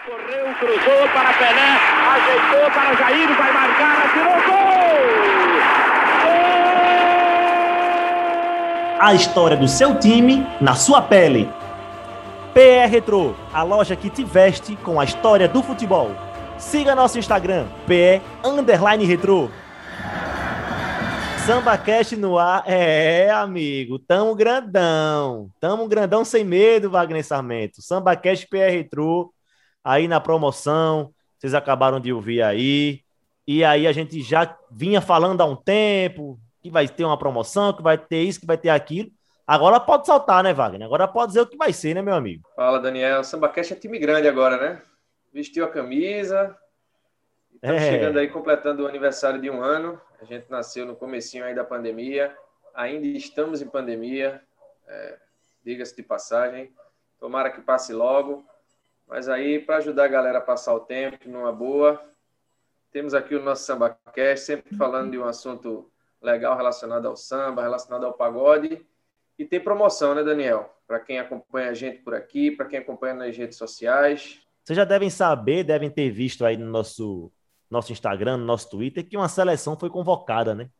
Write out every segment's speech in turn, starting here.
Correu, cruzou para Pelé, ajeitou para Jair, vai marcar, atirou gol! A história do seu time na sua pele. PR Retro, a loja que te veste com a história do futebol. Siga nosso Instagram, PE Underline Retro. Samba Cash no ar. É, amigo, tamo grandão. Tamo grandão sem medo, Wagner Sarmento. Samba Cash PR Retro, aí na promoção. Vocês acabaram de ouvir aí. E aí a gente já vinha falando há um tempo que vai ter uma promoção, que vai ter isso, que vai ter aquilo. Agora pode saltar, né, Wagner? Agora pode dizer o que vai ser, né, meu amigo? Fala, Daniel. Samba Cash é time grande agora, né? Vestiu a camisa. Estamos é. chegando aí, completando o aniversário de um ano. A gente nasceu no comecinho aí da pandemia. Ainda estamos em pandemia. É, Diga-se de passagem. Tomara que passe logo. Mas aí, para ajudar a galera a passar o tempo numa boa, temos aqui o nosso Samba Cast, sempre falando de um assunto legal relacionado ao samba, relacionado ao pagode. E tem promoção, né, Daniel? Para quem acompanha a gente por aqui, para quem acompanha nas redes sociais. Vocês já devem saber, devem ter visto aí no nosso, nosso Instagram, no nosso Twitter, que uma seleção foi convocada, né?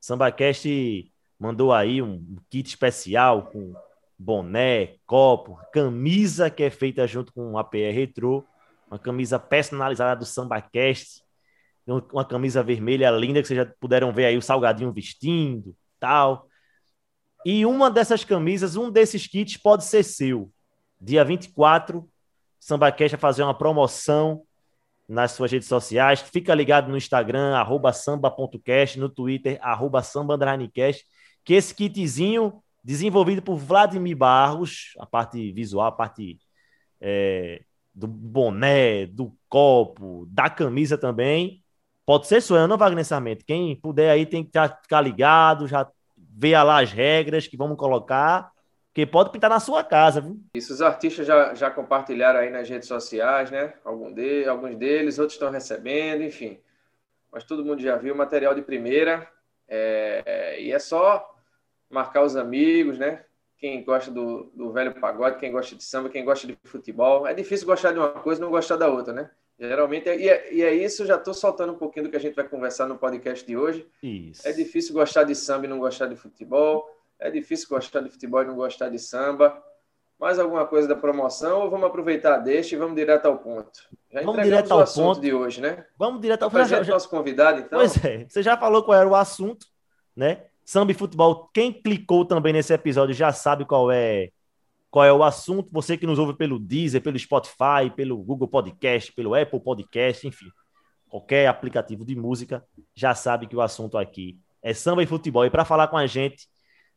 SambaCast mandou aí um kit especial com boné, copo, camisa que é feita junto com o APR Retro, uma camisa personalizada do SambaCast, uma camisa vermelha linda que vocês já puderam ver aí o Salgadinho vestindo, tal. E uma dessas camisas, um desses kits pode ser seu. Dia 24, SambaCast vai fazer uma promoção nas suas redes sociais. Fica ligado no Instagram, arroba samba.cast, no Twitter, arroba que esse kitzinho desenvolvido por Vladimir Barros, a parte visual, a parte é, do boné, do copo, da camisa também. Pode ser sua, não, Wagner Sarmento. Quem puder aí tem que ficar ligado, já ver lá as regras que vamos colocar, porque pode pintar na sua casa, viu? Isso, os artistas já, já compartilharam aí nas redes sociais, né? Algum de, alguns deles, outros estão recebendo, enfim. Mas todo mundo já viu material de primeira. É, e é só marcar os amigos, né? Quem gosta do, do velho pagode, quem gosta de samba, quem gosta de futebol. É difícil gostar de uma coisa e não gostar da outra, né? Geralmente, é, e é, e é isso, já estou soltando um pouquinho do que a gente vai conversar no podcast de hoje. Isso. É difícil gostar de samba e não gostar de futebol. É difícil gostar de futebol e não gostar de samba. Mais alguma coisa da promoção ou vamos aproveitar deste e vamos direto ao ponto? Já vamos direto ao ponto de hoje, né? Vamos direto ao ponto. Já... nosso convidado, então. Pois é, você já falou qual era o assunto, né? Samba e futebol. Quem clicou também nesse episódio já sabe qual é qual é o assunto. Você que nos ouve pelo Deezer, pelo Spotify, pelo Google Podcast, pelo Apple Podcast, enfim, qualquer aplicativo de música, já sabe que o assunto aqui é samba e futebol. E para falar com a gente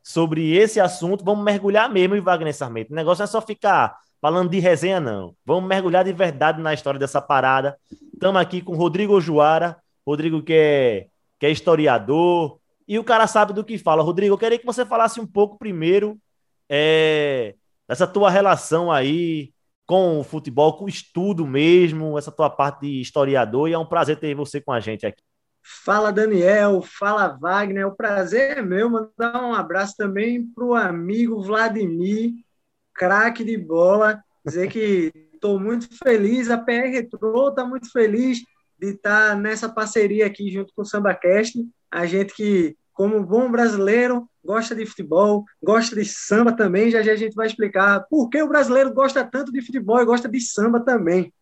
sobre esse assunto, vamos mergulhar mesmo em Wagner Sarmento. O negócio não é só ficar falando de resenha, não. Vamos mergulhar de verdade na história dessa parada. Estamos aqui com Rodrigo Juara. Rodrigo que é, que é historiador, e o cara sabe do que fala. Rodrigo, eu queria que você falasse um pouco primeiro é, dessa tua relação aí com o futebol, com o estudo mesmo, essa tua parte de historiador, e é um prazer ter você com a gente aqui. Fala Daniel, fala Wagner, o prazer é meu, mandar um abraço também para o amigo Vladimir, craque de bola, dizer que estou muito feliz, a PR Retro está muito feliz de estar tá nessa parceria aqui junto com o SambaCast, a gente que, como bom brasileiro, gosta de futebol, gosta de samba também. Já já a gente vai explicar por que o brasileiro gosta tanto de futebol e gosta de samba também.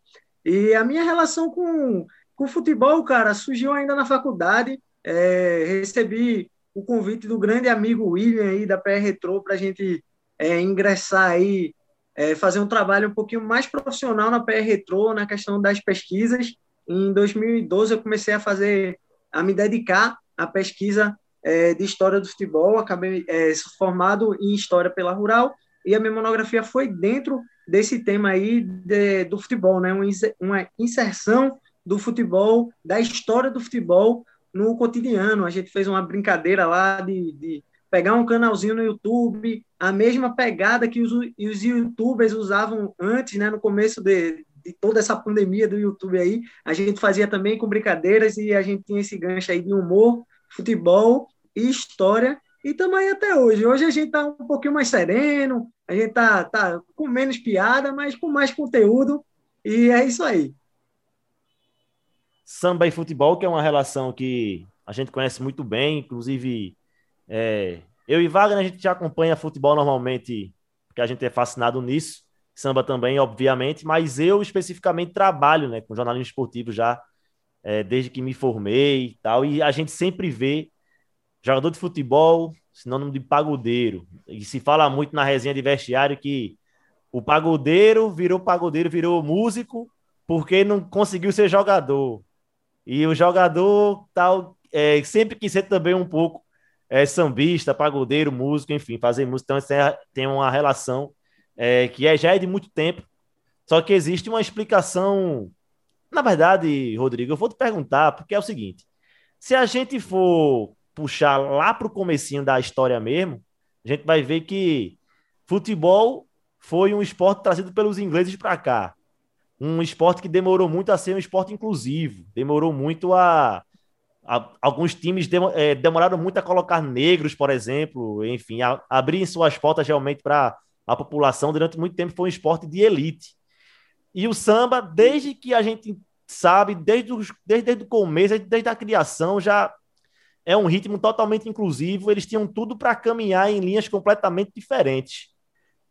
E a minha relação com, com o futebol, cara, surgiu ainda na faculdade. É, recebi o convite do grande amigo William aí da PR Retro para a gente é, ingressar aí, é, fazer um trabalho um pouquinho mais profissional na PR Retro, na questão das pesquisas. Em 2012 eu comecei a fazer, a me dedicar a pesquisa é, de história do futebol, acabei é, formado em história pela Rural e a minha monografia foi dentro desse tema aí de, do futebol, né? Uma inserção do futebol, da história do futebol no cotidiano. A gente fez uma brincadeira lá de, de pegar um canalzinho no YouTube, a mesma pegada que os, os youtubers usavam antes, né? No começo de, de toda essa pandemia do YouTube aí, a gente fazia também com brincadeiras e a gente tinha esse gancho aí de humor, futebol e história, e aí até hoje. Hoje a gente está um pouquinho mais sereno, a gente está tá com menos piada, mas com mais conteúdo, E é isso aí. Samba e futebol, que é uma relação que a gente conhece muito bem, inclusive é, eu e Wagner, a gente já acompanha futebol normalmente, porque a gente é fascinado nisso, samba também, obviamente, mas eu especificamente trabalho né, com jornalismo esportivo já é, desde que me formei e tal, e a gente sempre vê jogador de futebol, sinônimo de pagodeiro, e se fala muito na resenha de vestiário que o pagodeiro virou pagodeiro, virou músico, porque não conseguiu ser jogador. E o jogador tal é, sempre quis ser também um pouco é, sambista, pagodeiro, músico, enfim, fazer música. Então, é, tem uma relação é, que é, já é de muito tempo. Só que existe uma explicação. Na verdade, Rodrigo, eu vou te perguntar, porque é o seguinte: se a gente for puxar lá para o comecinho da história mesmo, a gente vai ver que futebol foi um esporte trazido pelos ingleses para cá um esporte que demorou muito a ser um esporte inclusivo, demorou muito a. a alguns times é, demoraram muito a colocar negros, por exemplo, enfim, a, abrir suas portas realmente para a população. Durante muito tempo foi um esporte de elite. E o samba, desde que a gente sabe, desde, os, desde, desde o começo, desde a criação, já é um ritmo totalmente inclusivo. Eles tinham tudo para caminhar em linhas completamente diferentes.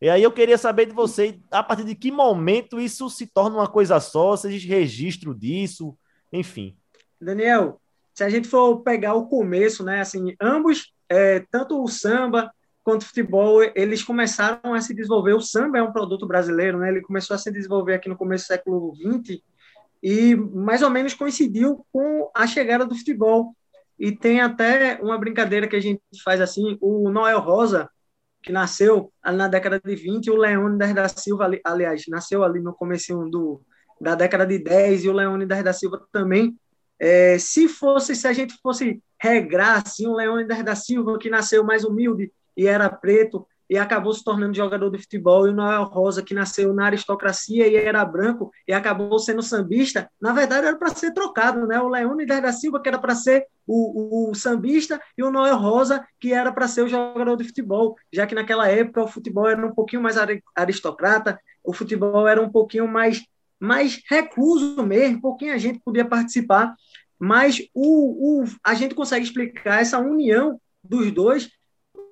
E aí eu queria saber de você, a partir de que momento isso se torna uma coisa só, se existe registro disso, enfim. Daniel, se a gente for pegar o começo, né, assim, ambos, é, tanto o samba quanto futebol, eles começaram a se desenvolver. O samba é um produto brasileiro, né? Ele começou a se desenvolver aqui no começo do século XX e mais ou menos coincidiu com a chegada do futebol. E tem até uma brincadeira que a gente faz assim, o Noel Rosa, que nasceu na década de 20, e o Leônidas da Silva, aliás, nasceu ali no começo do, da década de 10, e o Leônidas da Silva também. É, se fosse, se a gente fosse regrar assim, o Leônidas da Silva, que nasceu mais humilde e era preto, e acabou se tornando jogador de futebol, e o Noel Rosa, que nasceu na aristocracia e era branco, e acabou sendo sambista, na verdade era para ser trocado, né? O Leônidas da Silva, que era para ser o, o, sambista, e o Noel Rosa, que era para ser o jogador de futebol, já que naquela época o futebol era um pouquinho mais aristocrata, o futebol era um pouquinho mais, mais recluso mesmo, pouquinho a gente podia participar, mas o, o, a gente consegue explicar essa união dos dois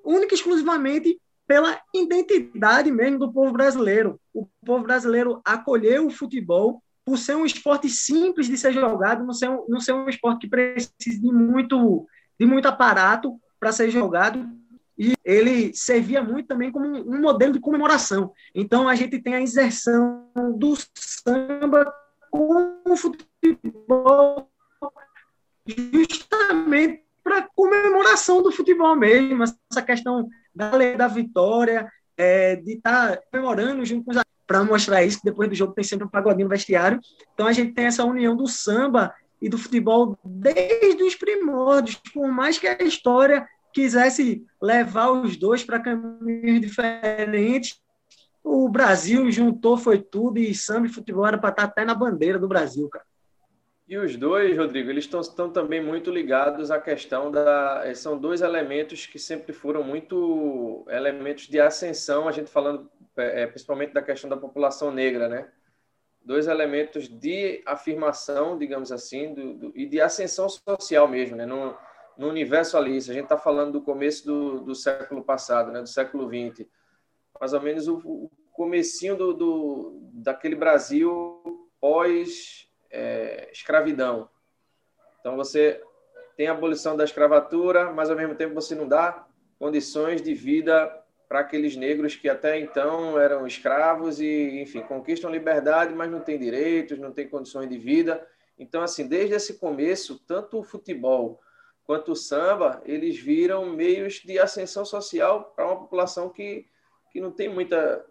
única e exclusivamente pela identidade mesmo do povo brasileiro. O povo brasileiro acolheu o futebol por ser um esporte simples de ser jogado, não ser um, não ser um esporte que precisa de muito, de muito aparato para ser jogado, e ele servia muito também como um modelo de comemoração. Então, a gente tem a inserção do samba com o futebol justamente para comemoração do futebol mesmo, essa questão da lei da vitória, é, de estar tá comemorando junto com os para mostrar isso, que depois do jogo tem sempre um pagodinho no vestiário. Então a gente tem essa união do samba e do futebol desde os primórdios, por mais que a história quisesse levar os dois para caminhos diferentes, o Brasil juntou, foi tudo, e samba e futebol era para estar tá até na bandeira do Brasil, cara. E os dois, Rodrigo, eles estão, também muito ligados à questão da. Eh, são dois elementos que sempre foram muito elementos de ascensão, a gente falando é, principalmente da questão da população negra, né? Dois elementos de afirmação, digamos assim, do, do, e de ascensão social mesmo, né? No, no universo ali, se a gente está falando do começo do, do século passado, né? Do século XX, mais ou menos o, o comecinho do, daquele Brasil pós é, escravidão. Então você tem a abolição da escravatura, mas ao mesmo tempo você não dá condições de vida para aqueles negros que até então eram escravos e, enfim, conquistam liberdade, mas não têm direitos, não têm condições de vida. Então, assim, desde esse começo, tanto o futebol quanto o samba, eles viram meios de ascensão social para uma população que, que não tem muita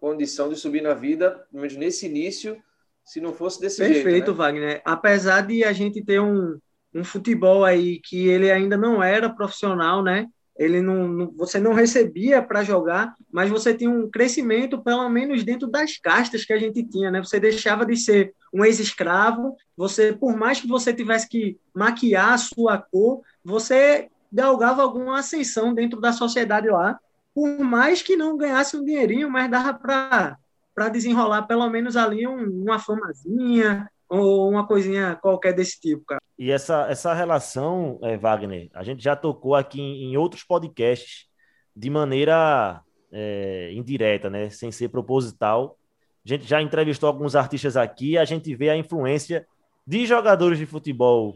condição de subir na vida, mas nesse início, se não fosse desse Perfeito, jeito. Perfeito, né? Wagner. Apesar de a gente ter um, um futebol aí que ele ainda não era profissional, né? Ele não, não você não recebia para jogar, mas você tinha um crescimento, pelo menos dentro das castas que a gente tinha, né? Você deixava de ser um ex-escravo, você, por mais que você tivesse que maquiar a sua cor, você galgava alguma ascensão dentro da sociedade lá, por mais que não ganhasse um dinheirinho, mas dava para para desenrolar pelo menos ali um, uma famazinha ou uma coisinha qualquer desse tipo, cara. E essa, essa relação, é, Wagner, a gente já tocou aqui em, em outros podcasts de maneira é, indireta, né? Sem ser proposital. A gente já entrevistou alguns artistas aqui, a gente vê a influência de jogadores de futebol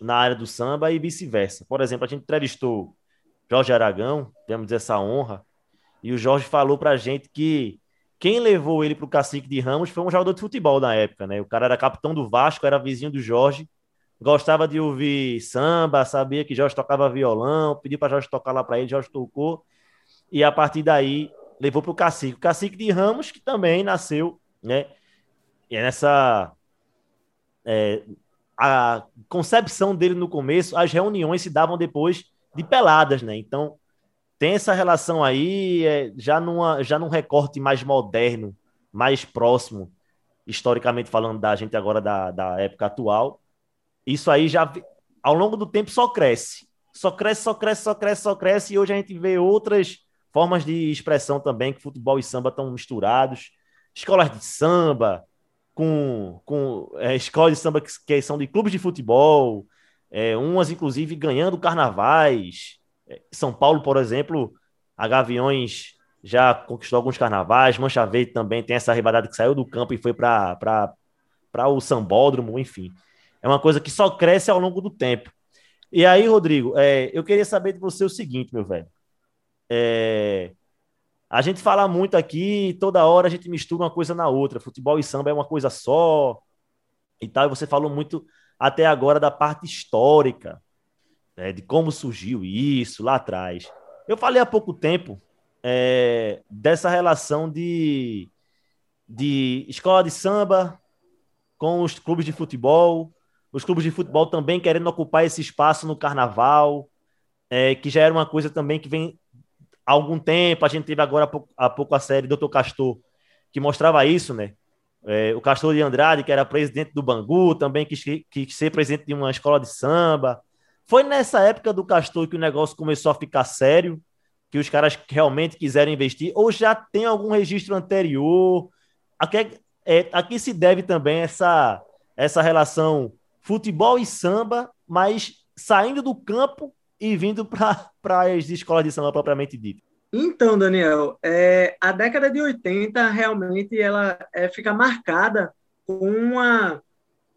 na área do samba e vice-versa. Por exemplo, a gente entrevistou Jorge Aragão, temos essa honra, e o Jorge falou para a gente que quem levou ele para o Cacique de Ramos foi um jogador de futebol na época, né? O cara era capitão do Vasco, era vizinho do Jorge, gostava de ouvir samba, sabia que Jorge tocava violão, pediu para Jorge tocar lá para ele, Jorge tocou, e a partir daí levou para o Cacique. O Cacique de Ramos, que também nasceu, né? E é nessa é, a concepção dele no começo, as reuniões se davam depois de peladas, né? Então tem essa relação aí, é, já, numa, já num recorte mais moderno, mais próximo, historicamente falando da gente agora da, da época atual. Isso aí já, ao longo do tempo, só cresce. Só cresce, só cresce, só cresce, só cresce. E hoje a gente vê outras formas de expressão também, que futebol e samba estão misturados. Escolas de samba, com, com é, escolas de samba que, que, são de clubes de futebol, é, umas inclusive ganhando carnavais. São Paulo, por exemplo, a Gaviões já conquistou alguns carnavais, Mancha Verde também tem essa rivalidade que saiu do campo e foi para o Sambódromo, enfim. É uma coisa que só cresce ao longo do tempo. E aí, Rodrigo, é, eu queria saber de você o seguinte, meu velho. É, a gente fala muito aqui, toda hora a gente mistura uma coisa na outra. Futebol e samba é uma coisa só e tal. E você falou muito até agora da parte histórica, né, de como surgiu isso lá atrás. Eu falei há pouco tempo é, dessa relação de, de escola de samba com os clubes de futebol, os clubes de futebol também querendo ocupar esse espaço no carnaval, é, que já era uma coisa também que vem há algum tempo. A gente teve agora há pouco, há pouco a série Doutor Castor, que mostrava isso, né? É, o Castor de Andrade, que era presidente do Bangu, também quis, quis ser presidente de uma escola de samba. Foi nessa época do Castor que o negócio começou a ficar sério, que os caras realmente quiseram investir, ou já tem algum registro anterior? A que, é, a que se deve também essa, essa relação futebol e samba, mas saindo do campo e vindo para as escolas de samba propriamente dito? Então, Daniel, é, a década de 80 realmente ela é, fica marcada com uma,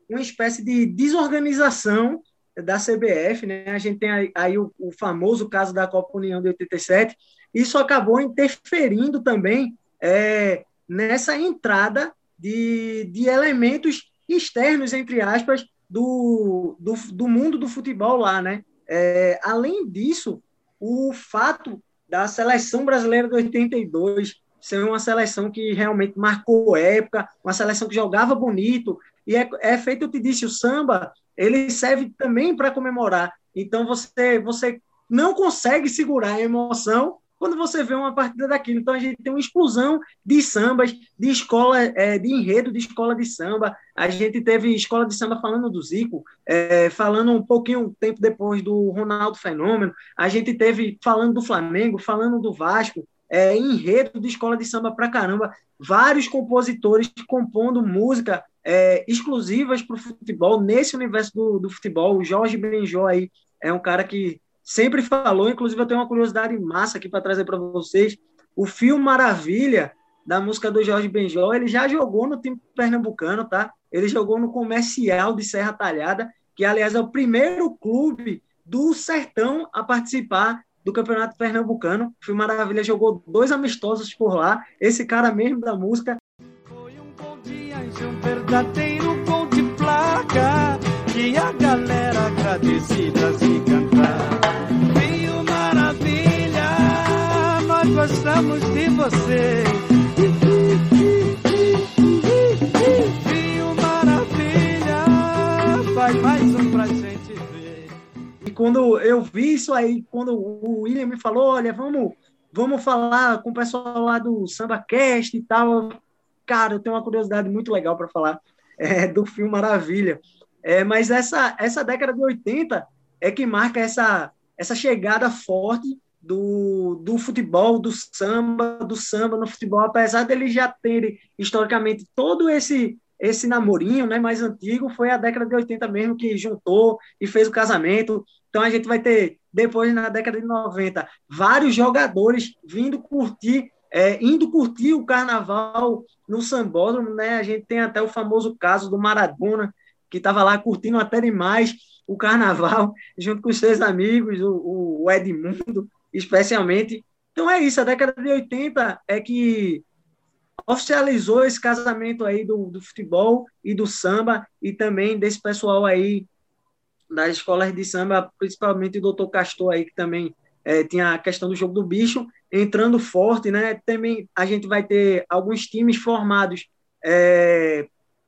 uma espécie de desorganização da CBF, né? A gente tem aí, o, o, famoso caso da Copa União de 87. Isso acabou interferindo também é, nessa entrada de, de elementos externos, entre aspas, do, do, do mundo do futebol lá, né? É, além disso, o fato da seleção brasileira de 82 ser uma seleção que realmente marcou época, uma seleção que jogava bonito, e é, é feito, eu te disse, o samba, ele serve também para comemorar. Então, você, você não consegue segurar a emoção quando você vê uma partida daquilo. Então, a gente tem uma explosão de sambas, de escola, é, de enredo de escola de samba. A gente teve escola de samba falando do Zico, é, falando um pouquinho tempo depois do Ronaldo Fenômeno. A gente teve falando do Flamengo, falando do Vasco. É, enredo de escola de samba pra caramba. Vários compositores compondo música é, exclusivas para o futebol, nesse universo do, do futebol. O Jorge Benjó aí é um cara que sempre falou, inclusive eu tenho uma curiosidade massa aqui para trazer para vocês. O filme Maravilha, da música do Jorge Benjó, ele já jogou no time pernambucano, tá? Ele jogou no comercial de Serra Talhada, que aliás é o primeiro clube do sertão a participar do Campeonato Pernambucano. O filme Maravilha jogou dois amistosos por lá. Esse cara mesmo da música. Verdadeiro gol de placa, que a galera agradecida se cantar. gostamos de você. Rio Maravilha, faz mais um pra gente ver. E quando eu vi isso aí, quando o William me falou, olha, vamos, vamos falar com o pessoal lá do Samba Cast e tal, cara, eu tenho uma curiosidade muito legal para falar é, do filme Maravilha. É, mas essa, essa década de 80 é que marca essa, essa chegada forte do, do futebol, do samba, do samba no futebol, apesar dele já ter historicamente todo esse esse namorinho né, mais antigo, foi a década de 80 mesmo que juntou e fez o casamento. Então a gente vai ter, depois na década de 90, vários jogadores vindo curtir, é, indo curtir o carnaval no sambódromo, né? A gente tem até o famoso caso do Maradona, que estava lá curtindo até demais o carnaval, junto com os seus amigos, o, o Edmundo, especialmente. Então é isso, a década de 80 é que oficializou esse casamento aí do, do futebol e do samba e também desse pessoal aí das escolas de samba, principalmente o doutor Castor aí, que também é, tinha a questão do jogo do bicho, entrando forte, né? Também a gente vai ter alguns times formados, é,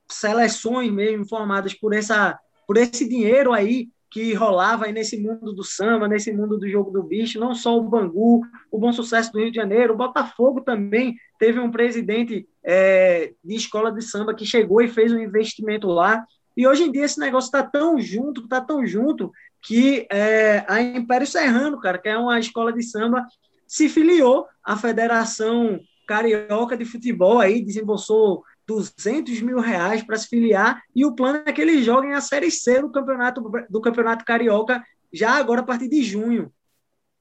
seleções mesmo formadas por, essa, por esse dinheiro aí que rolava aí nesse mundo do samba, nesse mundo do jogo do bicho, não só o Bangu, o Bom Sucesso do Rio de Janeiro, o Botafogo também teve um presidente é, de escola de samba que chegou e fez um investimento lá. E hoje em dia esse negócio está tão junto, está tão junto, que é, a Império Serrano, cara, que é uma escola de samba, se filiou à Federação Carioca de Futebol, aí desembolsou 200 mil reais para se filiar, e o plano é que eles joguem a Série C do Campeonato, do campeonato Carioca já agora a partir de junho.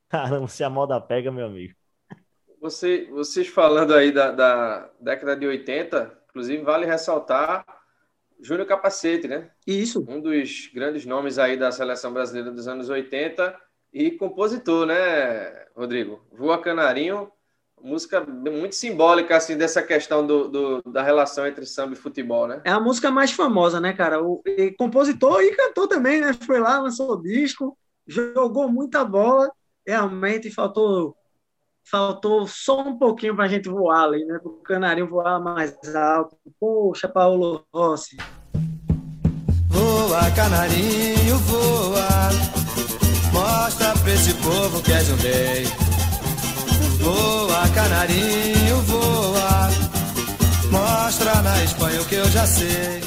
Caramba, se a moda pega, meu amigo. Você, vocês falando aí da, da década de 80, inclusive vale ressaltar Júnior Capacete, né? Isso. Um dos grandes nomes aí da seleção brasileira dos anos 80 e compositor, né, Rodrigo? Voa Canarinho, música muito simbólica assim dessa questão do, do, da relação entre samba e futebol, né? É a música mais famosa, né, cara? O compositor e cantor também, né? Foi lá, lançou o disco, jogou muita bola, realmente faltou faltou só um pouquinho para a gente voar ali, né? Para o canarinho voar mais alto. Poxa, Paulo Rossi. Voa, canarinho, voa. Mostra para esse povo que és um rei. Voa, canarinho, voa. Mostra na Espanha o que eu já sei.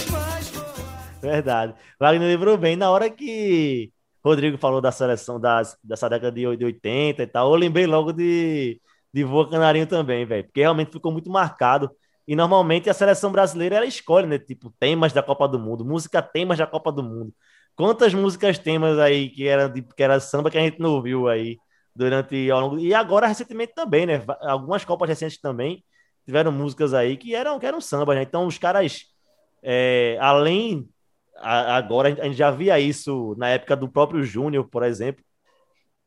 Verdade. Wagner lembrou bem na hora que Rodrigo falou da seleção das, dessa década de 80 e tal. Eu lembrei logo de, de Voa Canarinho também, velho, porque realmente ficou muito marcado. E normalmente a seleção brasileira ela escolhe, né? Tipo, temas da Copa do Mundo, música temas da Copa do Mundo. Quantas músicas temas aí que era, de, que era samba que a gente não ouviu aí durante ao longo. E agora recentemente também, né? Algumas Copas recentes também tiveram músicas aí que eram, que eram samba, né? Então os caras, é, além agora a gente já via isso na época do próprio Júnior, por exemplo.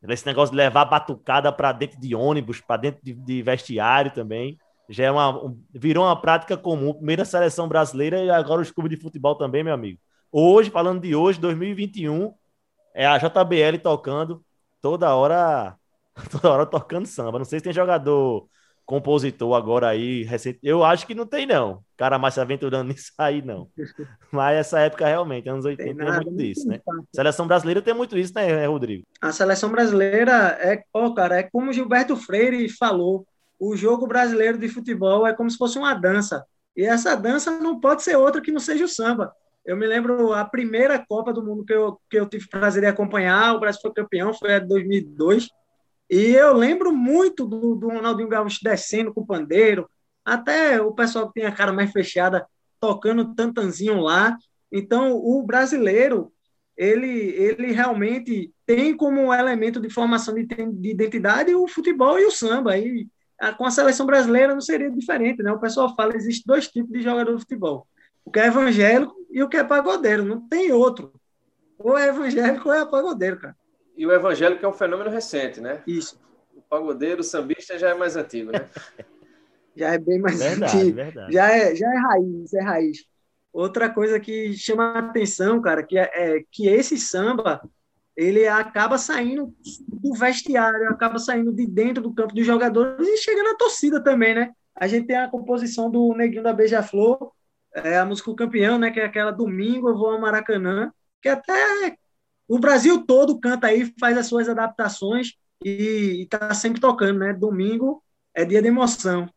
Esse negócio de levar batucada para dentro de ônibus, para dentro de, de, vestiário também. Já é uma, um, virou uma prática comum. Primeira seleção brasileira e agora os clubes de futebol também, meu amigo. Hoje, falando de hoje, 2021, é a JBL tocando toda hora, toda hora tocando samba. Não sei se tem jogador compositor agora aí, recente. Eu acho que não tem, não. Cara mais se aventurando nisso aí, não. Mas essa época, realmente, anos 80, tem, nada, muito disso, né? Seleção brasileira tem muito isso, né, Rodrigo? A seleção brasileira é, ó, cara, é como Gilberto Freire falou: o jogo brasileiro de futebol é como se fosse uma dança. E essa dança não pode ser outra que não seja o samba. Eu me lembro a primeira Copa do Mundo que eu, que eu tive prazer de acompanhar, o Brasil foi campeão, foi a de 2002. E eu lembro muito do, do Ronaldinho Gaúcho descendo com o pandeiro, até o pessoal que tem a cara mais fechada tocando tantanzinho lá. Então, o brasileiro, ele, ele realmente tem como elemento de formação de, de identidade o futebol e o samba. E a, com a seleção brasileira não seria diferente, né? O pessoal fala existe dois tipos de jogador de futebol. O que é evangélico e o que é pagodeiro. Não tem outro. Ou é evangélico ou é pagodeiro, cara. E o evangélico é um fenômeno recente, né? Isso. O pagodeiro, o sambista já é mais antigo, né? já é bem mais verdade, antigo. Verdade. Já é, já é raiz, é raiz. Outra coisa que chama a atenção, cara, que é, é que esse samba ele acaba saindo do vestiário, acaba saindo de dentro do campo dos jogadores e chega na torcida também, né? A gente tem a composição do Neguinho da Beija-Flor, é a música Campeão, né? Que é aquela Domingo Eu Vou ao Maracanã, que até o Brasil todo canta aí, faz as suas adaptações e está sempre tocando, né? Domingo é dia de emoção.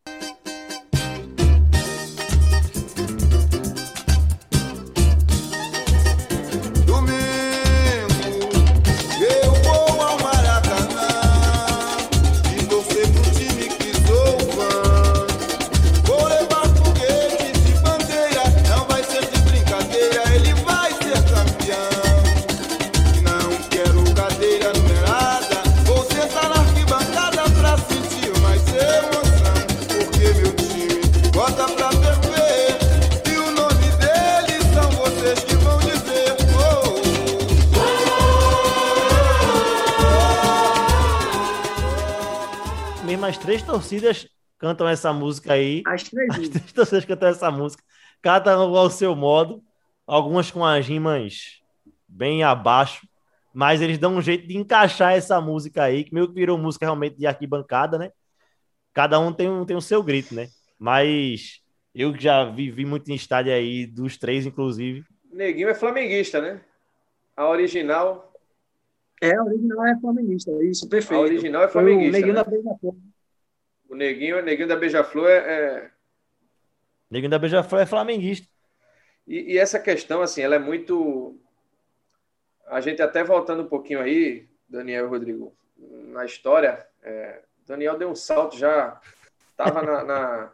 Torcidas cantam essa música aí. As três. As três torcidas cantam essa música. Cada um ao seu modo. Algumas com as rimas bem abaixo. Mas eles dão um jeito de encaixar essa música aí, que meio que virou música realmente de arquibancada, né? Cada um tem, um tem o seu grito, né? Mas eu já vivi muito em estádio aí, dos três, inclusive. Neguinho é flamenguista, né? A original. É, a original é flamenguista, isso, perfeito. A original é flamenguista. o Neguinho né? da Beija-Flor. O Neguinho, o Neguinho da Beija-Flor é, é... Neguinho da Beija-Flor é flamenguista. E, e, essa questão, assim, ela é muito. A gente até voltando um pouquinho aí, Daniel e Rodrigo, na história, é... Daniel deu um salto já, estava na, na,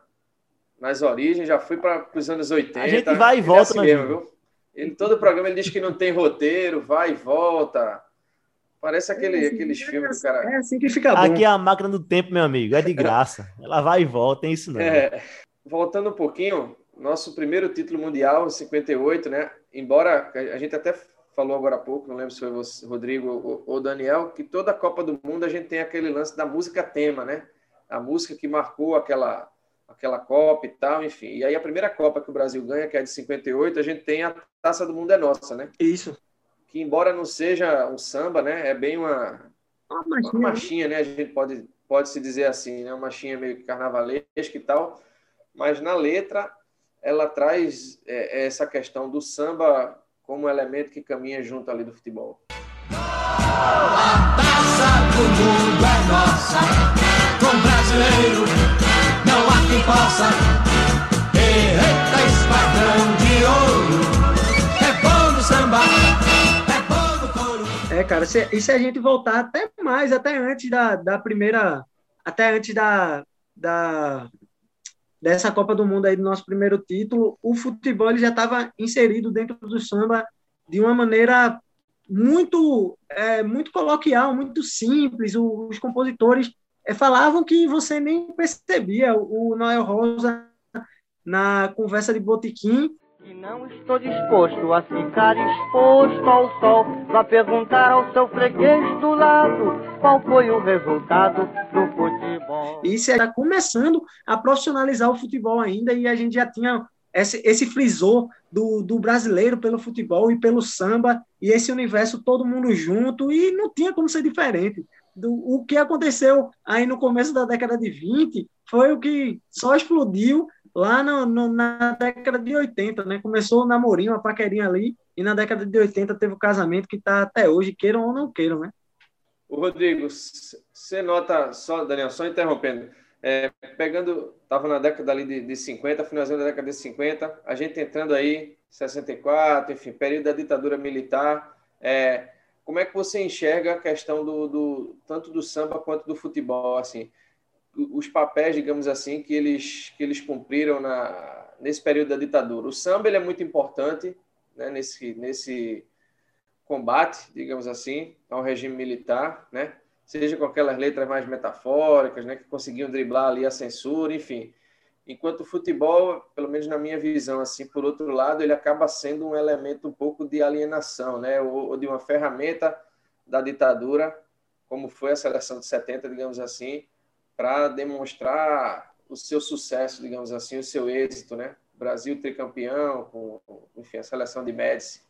nas origens, já foi para os anos 80. A gente vai e volta, é assim mesmo, viu? Ele, todo o programa ele diz que não tem roteiro, vai e volta. Parece aquele, É assim, aqueles é filmes do assim, cara. É assim que fica bom. Aqui é a máquina do tempo, meu amigo, é de graça. Ela vai e volta, tem isso não. É, voltando um pouquinho, nosso primeiro título mundial, em 58, né? Embora a gente até falou agora há pouco, não lembro se foi você, Rodrigo ou, ou Daniel, que toda a Copa do Mundo a gente tem aquele lance da música tema, né? A música que marcou aquela aquela Copa e tal, enfim. E aí a primeira Copa que o Brasil ganha, que é de 58, a gente tem a Taça do Mundo é Nossa, né? Isso. Que embora não seja um samba, né? É bem uma, Uma uma marchinha, né? marchinha, né? A gente pode, pode se dizer assim, né? Uma marchinha meio que carnavalesca e tal. Mas na letra, ela traz é, essa questão do samba como elemento que caminha junto ali do futebol. A taça do mundo é nossa, com brasileiro não há quem possa. Eita, esquadrão de ouro, é bom no samba, É, cara, se, e se a gente voltar até mais, até antes da, da primeira, até antes da, da dessa Copa do Mundo aí do nosso primeiro título, o futebol já estava inserido dentro do samba de uma maneira muito é, muito coloquial, muito simples. O- os compositores é, falavam que você nem percebia. O, o Noel Rosa na conversa de botequim E não estou disposto a ficar exposto ao sol para perguntar ao seu freguês do lado qual foi o resultado do futebol. Isso está começando a profissionalizar o futebol ainda, e a gente já tinha esse, esse do, do brasileiro pelo futebol e pelo samba, e esse universo todo mundo junto, e não tinha como ser diferente. Do, o que aconteceu aí no começo da década de 20 foi o que só explodiu lá no, no- na década de 80, né? Começou o namorinho, a paquerinha ali, e na década de 80 teve o casamento que está até hoje, queiram ou não queiram, né? O Rodrigo, você nota, só, Daniel, só interrompendo, é, pegando, estava na década ali de, de 50, finalzinho da década de 50, a gente entrando aí, 64, enfim, período da ditadura militar, é, como é que você enxerga a questão do, do tanto do samba quanto do futebol, assim, os papéis, digamos assim, que eles, que eles cumpriram na, nesse período da ditadura. O samba ele é muito importante né, nesse, nesse combate, digamos assim, ao regime militar, né? seja com aquelas letras mais metafóricas, né, que conseguiam driblar ali a censura, enfim. Enquanto o futebol, pelo menos na minha visão, assim, por outro lado, ele acaba sendo um elemento um pouco de alienação, né, ou, ou de uma ferramenta da ditadura, como foi a seleção de 70, digamos assim, para demonstrar o seu sucesso, digamos assim, o seu êxito, né? Brasil tricampeão, com, enfim, a seleção de Médici.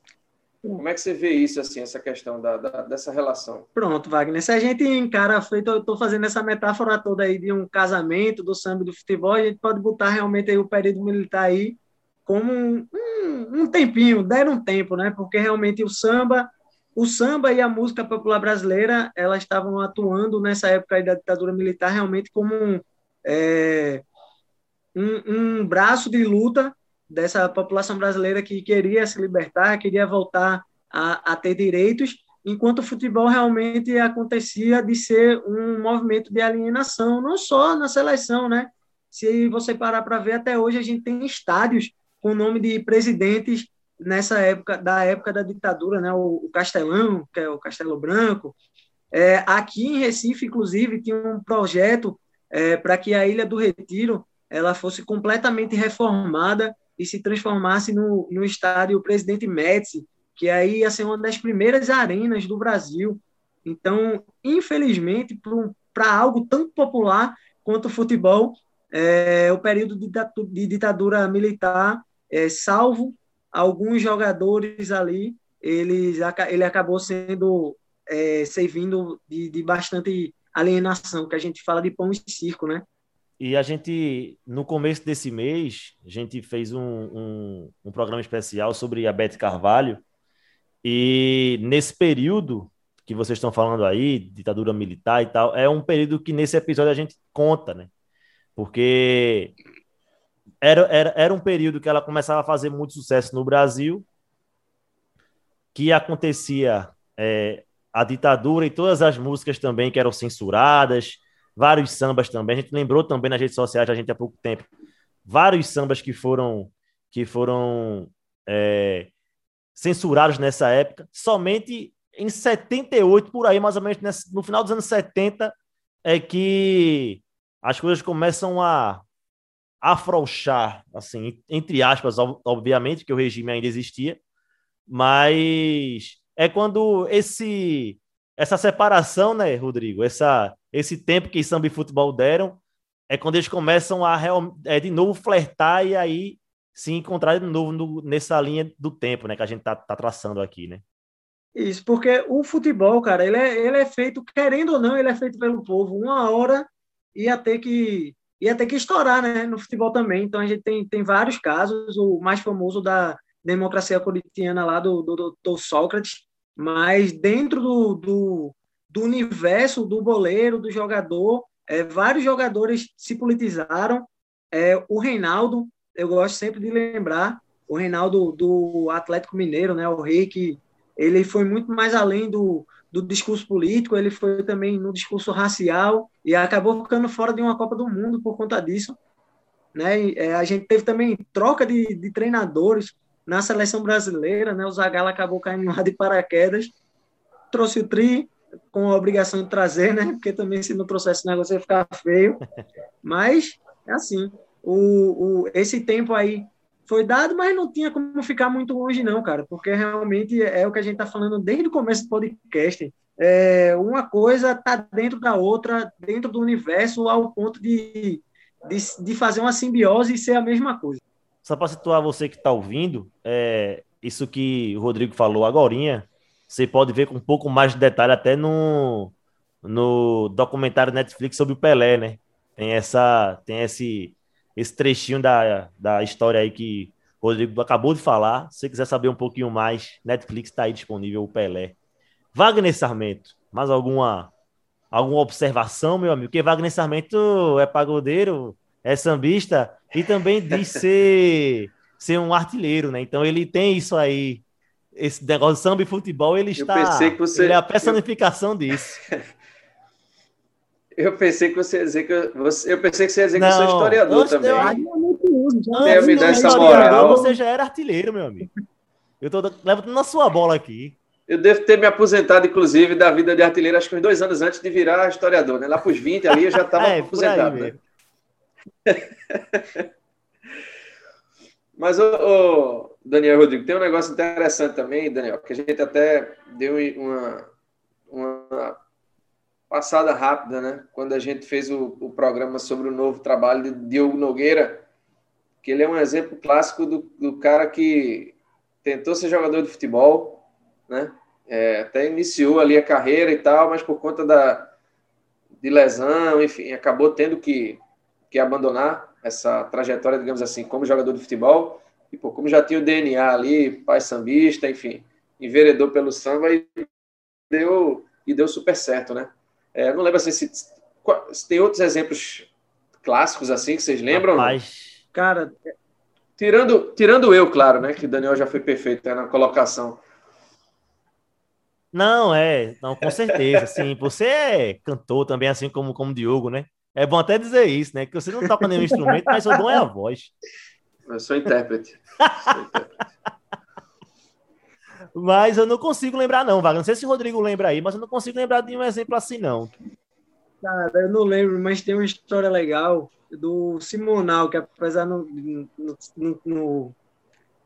Como é que você vê isso, assim, essa questão da, da- dessa relação? Pronto, Wagner. Se a gente encara, feito, eu estou fazendo essa metáfora toda aí de um casamento, do samba do futebol, a gente pode botar realmente aí o período militar aí como um, um, um tempinho, deram um tempo, né? Porque realmente o samba, o samba e a música popular brasileira, elas estavam atuando nessa época da ditadura militar realmente como um, é, um, um braço de luta dessa população brasileira que queria se libertar, queria voltar a, a ter direitos, enquanto o futebol realmente acontecia de ser um movimento de alienação, não só na seleção, né? Se você parar para ver, até hoje a gente tem estádios com o nome de presidentes nessa época, da época da ditadura, né? O, o Castelão, que é o Castelo Branco. É, aqui em Recife, inclusive, tinha um projeto é, para que a Ilha do Retiro ela fosse completamente reformada e se transformasse no, no estádio Presidente Médici, que aí ia ser uma das primeiras arenas do Brasil. Então, infelizmente, para algo tão popular, quanto o futebol. É, o período de ditadura militar, é, salvo alguns jogadores ali, eles, ele acabou sendo é, servindo de, de bastante alienação, que a gente fala de pão e circo, né? E a gente, no começo desse mês, a gente fez um, um, um, programa especial sobre a Beth Carvalho. E nesse período que vocês estão falando aí, ditadura militar e tal, é um período que nesse episódio a gente conta, né? Porque era, era, era um período que ela começava a fazer muito sucesso no Brasil, que acontecia é, a ditadura e todas as músicas também que eram censuradas, vários sambas também. A gente lembrou também nas redes sociais a gente há pouco tempo vários sambas que foram que foram é, censurados nessa época. Somente em 78 por aí, mais ou menos no final dos anos 70 é que as coisas começam a afrouxar, assim, entre aspas, obviamente, que o regime ainda existia, mas é quando esse essa separação, né, Rodrigo, essa esse tempo que samba e futebol deram, é quando eles começam a real, é, de novo flertar e aí se encontrar de novo no, nessa linha do tempo, né, que a gente tá, tá traçando aqui, né? Isso, porque o futebol, cara, ele é, ele é feito, querendo ou não, ele é feito pelo povo. Uma hora ia ter que ia ter que estourar, né, no futebol também. Então a gente tem, tem vários casos, o mais famoso da democracia corintiana lá do, do, do Sócrates, mas dentro do, do, do universo do boleiro, do jogador, é, vários jogadores se politizaram. É, o Reinaldo, eu gosto sempre de lembrar, o Reinaldo do Atlético Mineiro, né, o rei que ele foi muito mais além do, do discurso político, ele foi também no discurso racial e acabou ficando fora de uma Copa do Mundo por conta disso. Né? E, é, a gente teve também troca de, de treinadores na seleção brasileira, né? O Zagallo acabou caindo lá de paraquedas, trouxe o Tri com a obrigação de trazer, né? Porque também se não trouxesse o negócio ia ficar feio. Mas é assim, o, o, esse tempo aí foi dado, mas não tinha como ficar muito longe, não, cara, porque realmente é o que a gente está falando desde o começo do podcast. É, uma coisa está dentro da outra, dentro do universo, ao ponto de, de, de, fazer uma simbiose e ser a mesma coisa. Só para situar você que está ouvindo, é, isso que o Rodrigo falou agora, você pode ver com um pouco mais de detalhe até no, no documentário Netflix sobre o Pelé, né? Tem essa, tem esse, esse trechinho da, da história aí que o Rodrigo acabou de falar. Se você quiser saber um pouquinho mais, Netflix está aí disponível o Pelé. Wagner Sarmento, mais alguma alguma observação, meu amigo? Porque Wagner Sarmento é pagodeiro, é sambista e também diz ser, ser um artilheiro, né? Então ele tem isso aí. Esse negócio de samba e futebol, ele está. Você... Ele é a personificação eu... disso. Eu pensei que você ia dizer que eu, você, eu pensei que você ia dizer não, que eu sou historiador também. Eu, me dado essa moral. Você já era artilheiro, meu amigo. Eu tô levantando na sua bola aqui. Eu devo ter me aposentado, inclusive, da vida de artilheiro, acho que uns dois anos antes de virar historiador, né? Lá para os 20 ali eu já estava é, aposentado. Né? Mas, o, o, Daniel Rodrigo, tem um negócio interessante também, Daniel, que a gente até deu uma, uma passada rápida, né? Quando a gente fez o, o programa sobre o novo trabalho de Diogo Nogueira, que ele é um exemplo clássico do, do cara que tentou ser jogador de futebol, né? É, até iniciou ali a carreira e tal, mas por conta da, de lesão, enfim, acabou tendo que, que abandonar essa trajetória, digamos assim, como jogador de futebol. E pô, como já tinha o DNA ali, pai sambista, enfim, enveredou pelo samba e deu, e deu super certo, né? É, não lembro assim, se, se, tem outros exemplos clássicos assim que vocês lembram? Rapaz, cara, tirando, tirando eu, claro, né? Que o Daniel já foi perfeito né, na colocação. Não, é, não, com certeza, sim. Você é cantor também, assim como, como o Diogo, né? É bom até dizer isso, né? Que você não toca nenhum instrumento, mas o dom é a voz. Eu sou intérprete. Sou intérprete. Mas eu não consigo lembrar, não, Wagner. Não sei se o Rodrigo lembra aí, mas eu não consigo lembrar de um exemplo assim, não. Cara, eu não lembro, mas tem uma história legal do Simonal, que apesar no, no, no,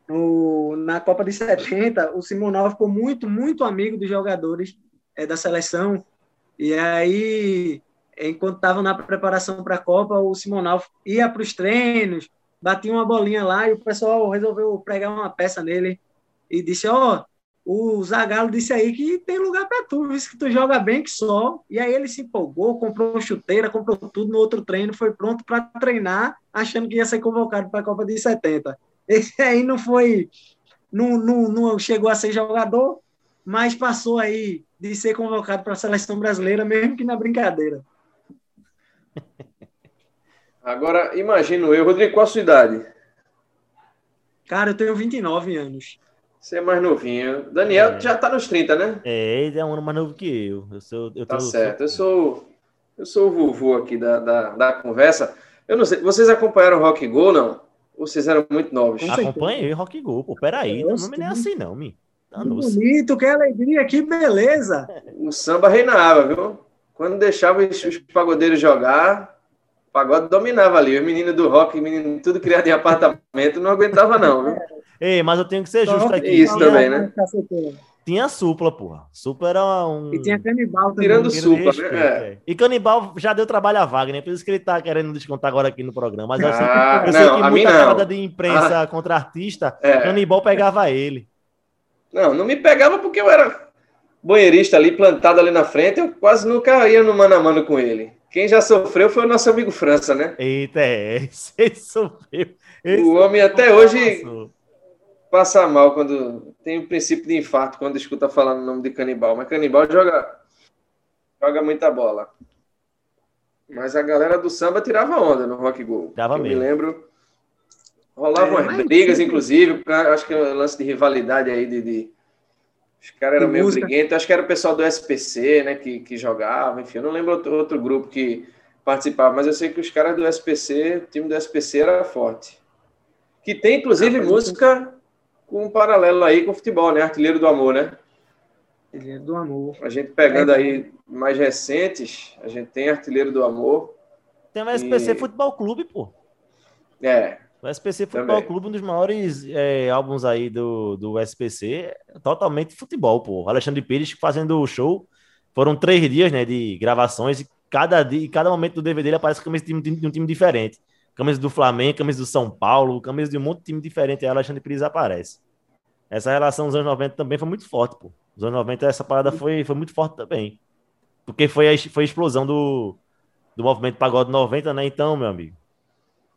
no, na Copa de 70, o Simonal ficou muito, muito amigo dos jogadores é, da seleção. E aí enquanto estava na preparação para a Copa, o Simonal ia para os treinos, batia uma bolinha lá e o pessoal resolveu pregar uma peça nele e disse: Ó, oh, o Zagallo disse aí que tem lugar para tu, visto que tu joga bem que só. E aí ele se empolgou, comprou chuteira, comprou tudo no outro treino, foi pronto para treinar, achando que ia ser convocado para a Copa de 70. Esse aí não foi, não, não, não chegou a ser jogador, mas passou aí de ser convocado para a seleção brasileira, mesmo que na brincadeira. Agora, imagino eu, Rodrigo, qual a sua idade? Cara, eu tenho 29 anos. Você é mais novinho. Daniel é. já tá nos 30, né? É, ele é um ano mais novo que eu. eu, sou, eu tá certo. Eu sou, eu sou o vovô aqui da, da, da conversa. Eu não sei, vocês acompanharam o Rock Go, não? Ou vocês eram muito novos? Acompanhei o Rock Go, pô. Peraí, não, não me nem assim, não, me. Tá que bonito, que alegria, que beleza. O samba reinava, viu? Quando deixava os, os pagodeiros jogar, o pagode dominava ali. Os meninos do rock, menino, tudo criado em apartamento, não aguentava, não, viu? Ei, mas eu tenho que ser justo aqui. Isso tinha, também, né? Tinha supla, porra. Supla era um. E tinha canibal também. Tirando supla, né? É. E canibal já deu trabalho a Wagner, por isso que ele tá querendo descontar agora aqui no programa. Mas eu sei, ah, eu sei não, que muita parada de imprensa ah. contra artista, é. canibal pegava ele. Não, não me pegava porque eu era banheirista ali, plantado ali na frente, eu quase nunca ia no mano a mano com ele. Quem já sofreu foi o nosso amigo França, né? Eita, é, esse sofreu. Esse o homem até hoje passou passa mal quando tem o princípio de infarto quando escuta falar no nome de canibal. Mas canibal joga, joga muita bola. Mas a galera do samba tirava onda no Rock Go. Dava eu mesmo. me lembro. Rolavam é, brigas, inclusive, acho que é um lance de rivalidade aí de. de... Os caras eram meio briguentos, acho que era o pessoal do SPC, né, que, que jogava, enfim, eu não lembro outro, outro grupo que participava, mas eu sei que os caras do SPC, o time do SPC era forte. Que tem, inclusive, ah, música com um paralelo aí com o futebol, né? Artilheiro do Amor, né? Artilheiro do Amor. A gente pegando é. aí mais recentes, a gente tem Artilheiro do Amor. Tem o SPC e... Futebol Clube, pô. É. O SPC Futebol também. Clube, um dos maiores é, álbuns aí do, do SPC, totalmente futebol, pô. Alexandre Pires fazendo o show. Foram três dias, né, de gravações e cada dia, cada momento do DVD ele aparece com um time, de um time diferente camisa do Flamengo, camisa do São Paulo, camisa de um monte de time diferente, aí Alexandre Pires aparece. Essa relação dos anos 90 também foi muito forte, pô. Nos anos 90 essa parada foi, foi muito forte também. Porque foi a, foi a explosão do, do movimento pagode 90, né? Então, meu amigo,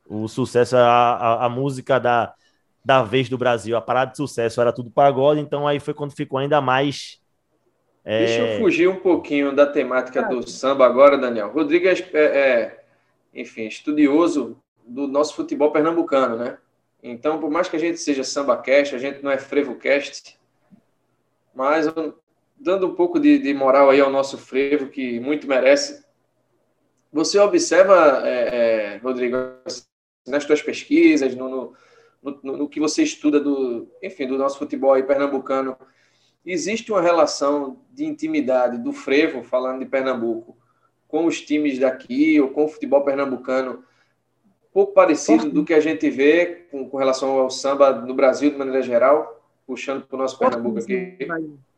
o sucesso, a, a, a música da, da vez do Brasil, a parada de sucesso era tudo pagode, então aí foi quando ficou ainda mais. É... Deixa eu fugir um pouquinho da temática do samba agora, Daniel. Rodrigues é, é enfim, estudioso do nosso futebol pernambucano, né? Então, por mais que a gente seja samba cast, a gente não é frevo cast, mas dando um pouco de, de moral aí ao nosso frevo, que muito merece. Você observa, é, é, Rodrigo, nas suas pesquisas, no, no, no, no, que você estuda do, enfim, do nosso futebol aí pernambucano, existe uma relação de intimidade do frevo, falando de Pernambuco, com os times daqui ou com o futebol pernambucano pouco parecido do que a gente vê com, com relação ao samba no Brasil de maneira geral, puxando para o nosso Pernambuco aqui.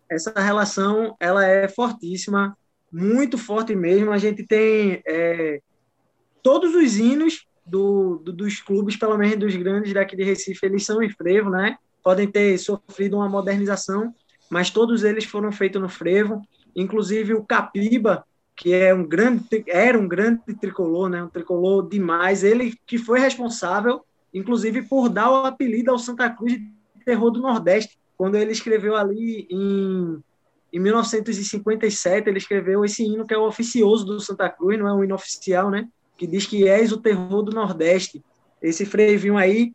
Essa relação ela é fortíssima, muito forte mesmo. A gente tem é, todos os hinos do, do, dos clubes, pelo menos dos grandes daqui de Recife, eles são em frevo, né? Podem ter sofrido uma modernização, mas todos eles foram feitos no frevo. Inclusive o Capiba, que é um grande, era um grande tricolor, né? Um tricolor demais. Ele que foi responsável, inclusive, por dar o apelido ao Santa Cruz de Terror do Nordeste, quando ele escreveu ali em, em 1957, ele escreveu esse hino que é o oficioso do Santa Cruz, não é um hino oficial, né? Que diz que és o terror do Nordeste. Esse frevinho aí,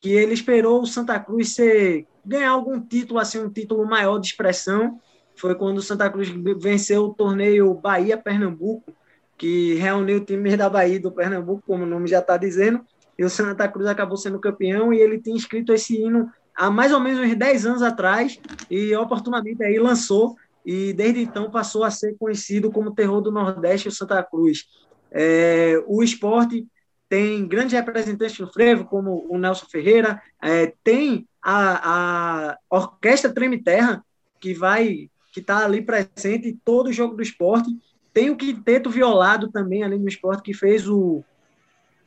que ele esperou o Santa Cruz ser, ganhar algum título, assim, um título maior de expressão, foi quando o Santa Cruz venceu o torneio Bahia-Pernambuco, que reuniu times da Bahia e do Pernambuco, como o nome já está dizendo, e o Santa Cruz acabou sendo campeão, e ele tinha escrito esse hino há mais ou menos uns 10 anos atrás, e oportunamente aí lançou, e desde então passou a ser conhecido como Terror do Nordeste, o Santa Cruz. É, o esporte tem grandes representantes no frevo, como o Nelson Ferreira, é, tem a, a Orquestra Treme Terra, que vai que está ali presente em todo o jogo do esporte. tem o Quinteto Violado também, além do esporte, que fez o,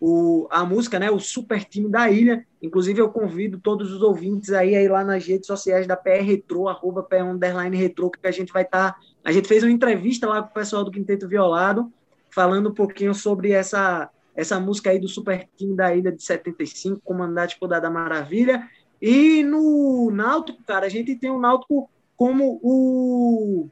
o, a música, né, o Super Time da Ilha. Inclusive, eu convido todos os ouvintes aí, aí lá nas redes sociais da PR Retro, arroba PR Underline Retro, que a gente vai estar. Tá, a gente fez uma entrevista lá com o pessoal do Quinteto Violado, falando um pouquinho sobre essa, essa música aí do Super Time da Ilha de 75, Comandante por da Maravilha. E no Náutico, cara, a gente tem o Náutico como o,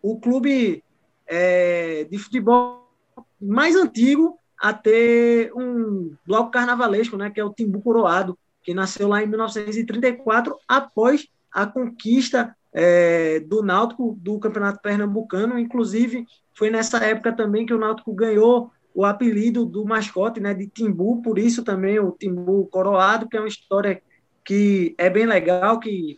o clube é, de futebol mais antigo a ter um bloco carnavalesco, né, que é o Timbu Coroado, que nasceu lá em 1934, após a conquista é, do Náutico do Campeonato Pernambucano. Inclusive, foi nessa época também que o Náutico ganhou o apelido do mascote né, de Timbu, por isso também o Timbu Coroado, que é uma história que é bem legal, que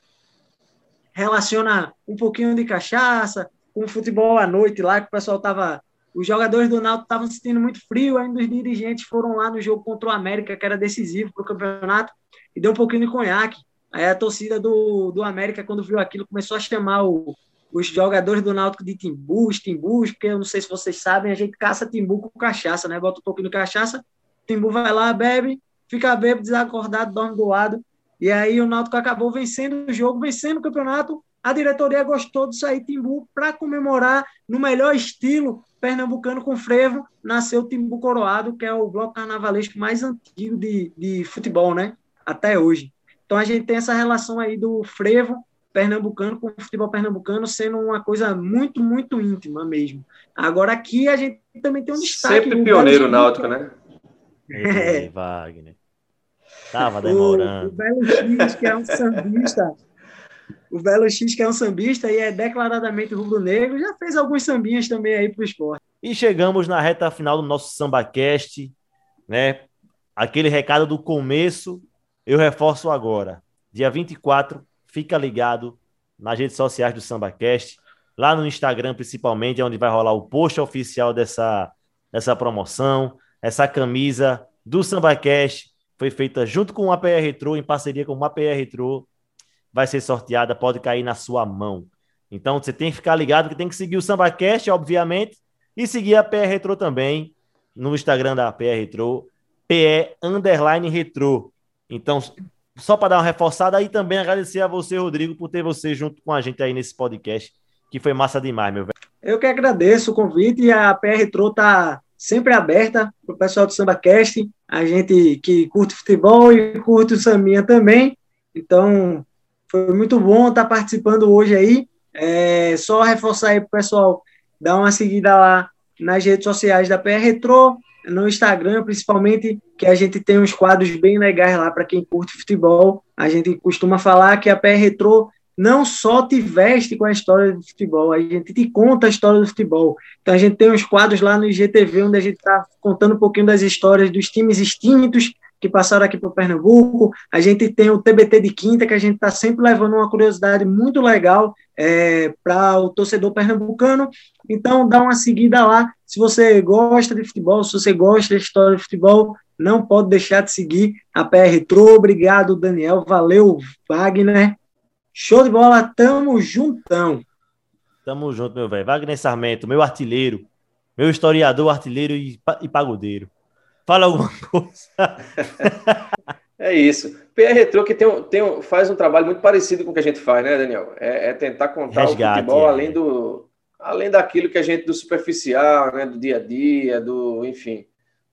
relaciona um pouquinho de cachaça, com futebol à noite lá, que o pessoal estava os jogadores do Náutico estavam sentindo muito frio, ainda os dirigentes foram lá no jogo contra o América, que era decisivo para o campeonato, e deu um pouquinho de conhaque. Aí a torcida do, do América, quando viu aquilo, começou a chamar o, os jogadores do Náutico de timbus, timbus, porque eu não sei se vocês sabem, a gente caça timbu com cachaça, né? Bota um pouquinho de cachaça, timbu vai lá, bebe, fica bêbado, desacordado, dorme do lado. E aí o Náutico acabou vencendo o jogo, vencendo o campeonato. A diretoria gostou de sair timbu para comemorar no melhor estilo pernambucano com frevo, nasceu o Timbu Coroado, que é o bloco carnavalesco mais antigo de, de futebol, né? Até hoje. Então a gente tem essa relação aí do frevo pernambucano com o futebol pernambucano sendo uma coisa muito, muito íntima mesmo. Agora aqui a gente também tem um destaque. Sempre pioneiro náutico, né? É. Wagner. Tava demorando. O, o Belo X, que é um sambista, o Belo X, que é um sambista e é declaradamente rubro-negro, já fez alguns sambinhas também aí para o esporte. E chegamos na reta final do nosso SambaCast, né? Aquele recado do começo, eu reforço agora. Dia 24, fica ligado nas redes sociais do SambaCast, lá no Instagram principalmente, é onde vai rolar o post oficial dessa, dessa promoção. Essa camisa do SambaCast foi feita junto com o APR Retro, em parceria com o APR Retro, vai ser sorteada, pode cair na sua mão. Então você tem que ficar ligado que tem que seguir o SambaCast, obviamente, e seguir a PR Retro também no Instagram da PR Retro, PE Underline Retro. Então, só para dar uma reforçada aí também agradecer a você, Rodrigo, por ter você junto com a gente aí nesse podcast, que foi massa demais, meu velho. Eu que agradeço o convite e a PR Retro tá sempre aberta para o pessoal do SambaCast, a gente que curte futebol e curte o Saminha também. Então, foi muito bom estar participando hoje aí. É, só reforçar aí para o pessoal dar uma seguida lá nas redes sociais da PR Retro, no Instagram principalmente, que a gente tem uns quadros bem legais lá para quem curte futebol. A gente costuma falar que a PR Retro não só te veste com a história do futebol, a gente te conta a história do futebol. Então a gente tem uns quadros lá no IGTV onde a gente está contando um pouquinho das histórias dos times extintos que passaram aqui para Pernambuco. A gente tem o TBT de quinta, que a gente está sempre levando uma curiosidade muito legal é, para o torcedor pernambucano. Então, dá uma seguida lá. Se você gosta de futebol, se você gosta da história de futebol, não pode deixar de seguir a PR Retro. Obrigado, Daniel. Valeu, Wagner. Show de bola. Tamo juntão. Tamo junto, meu velho. Wagner Sarmento, meu artilheiro, meu historiador, artilheiro e, e pagodeiro. Fala alguma coisa. é isso. PR Retro que tem, tem, faz um trabalho muito parecido com o que a gente faz, né, Daniel? É, é tentar contar Resgate, o futebol é. além do além daquilo que a gente do superficial, né, do dia a dia, do enfim,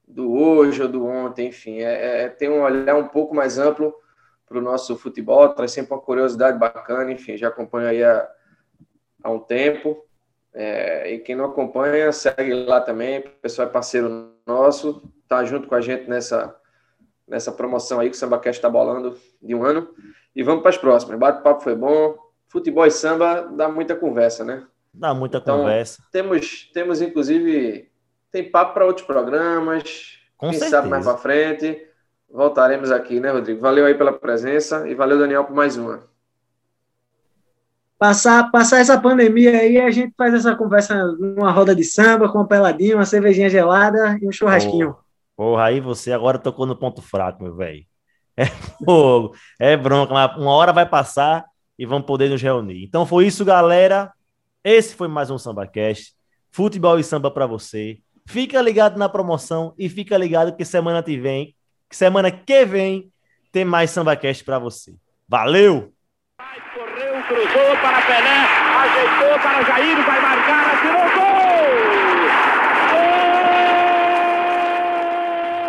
do hoje ou do ontem, enfim, é, é tem um olhar um pouco mais amplo para o nosso futebol, traz sempre uma curiosidade bacana, enfim, já acompanho aí há, há um tempo. É, e quem não acompanha, segue lá também. O pessoal é parceiro nosso, tá junto com a gente nessa, nessa promoção aí que o SambaCast está bolando de um ano. E vamos para as próximas. Bate-papo foi bom. Futebol e samba dá muita conversa, né? Dá muita então, conversa. Temos, temos, inclusive, tem papo para outros programas. Com quem certeza. sabe mais para frente. Voltaremos aqui, né, Rodrigo? Valeu aí pela presença e valeu, Daniel, por mais uma passar, passar essa pandemia aí, a gente faz essa conversa numa roda de samba, com uma peladinha, uma cervejinha gelada e um churrasquinho. Porra, aí você agora tocou no ponto fraco, meu velho. É fogo, é bronca, mas uma hora vai passar e vamos poder nos reunir. Então foi isso, galera. Esse foi mais um SambaCast. futebol e samba para você. Fica ligado na promoção e fica ligado que semana que vem, que semana que vem tem mais SambaCast para você. Valeu! Correu, cruzou para Pelé, ajeitou para Jair, vai marcar, atirou gol!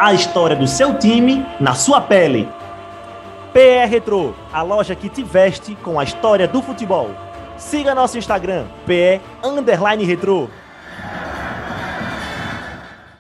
A história do seu time na sua pele. PR Retro, a loja que te veste com a história do futebol. Siga nosso Instagram, PE Underline Retro.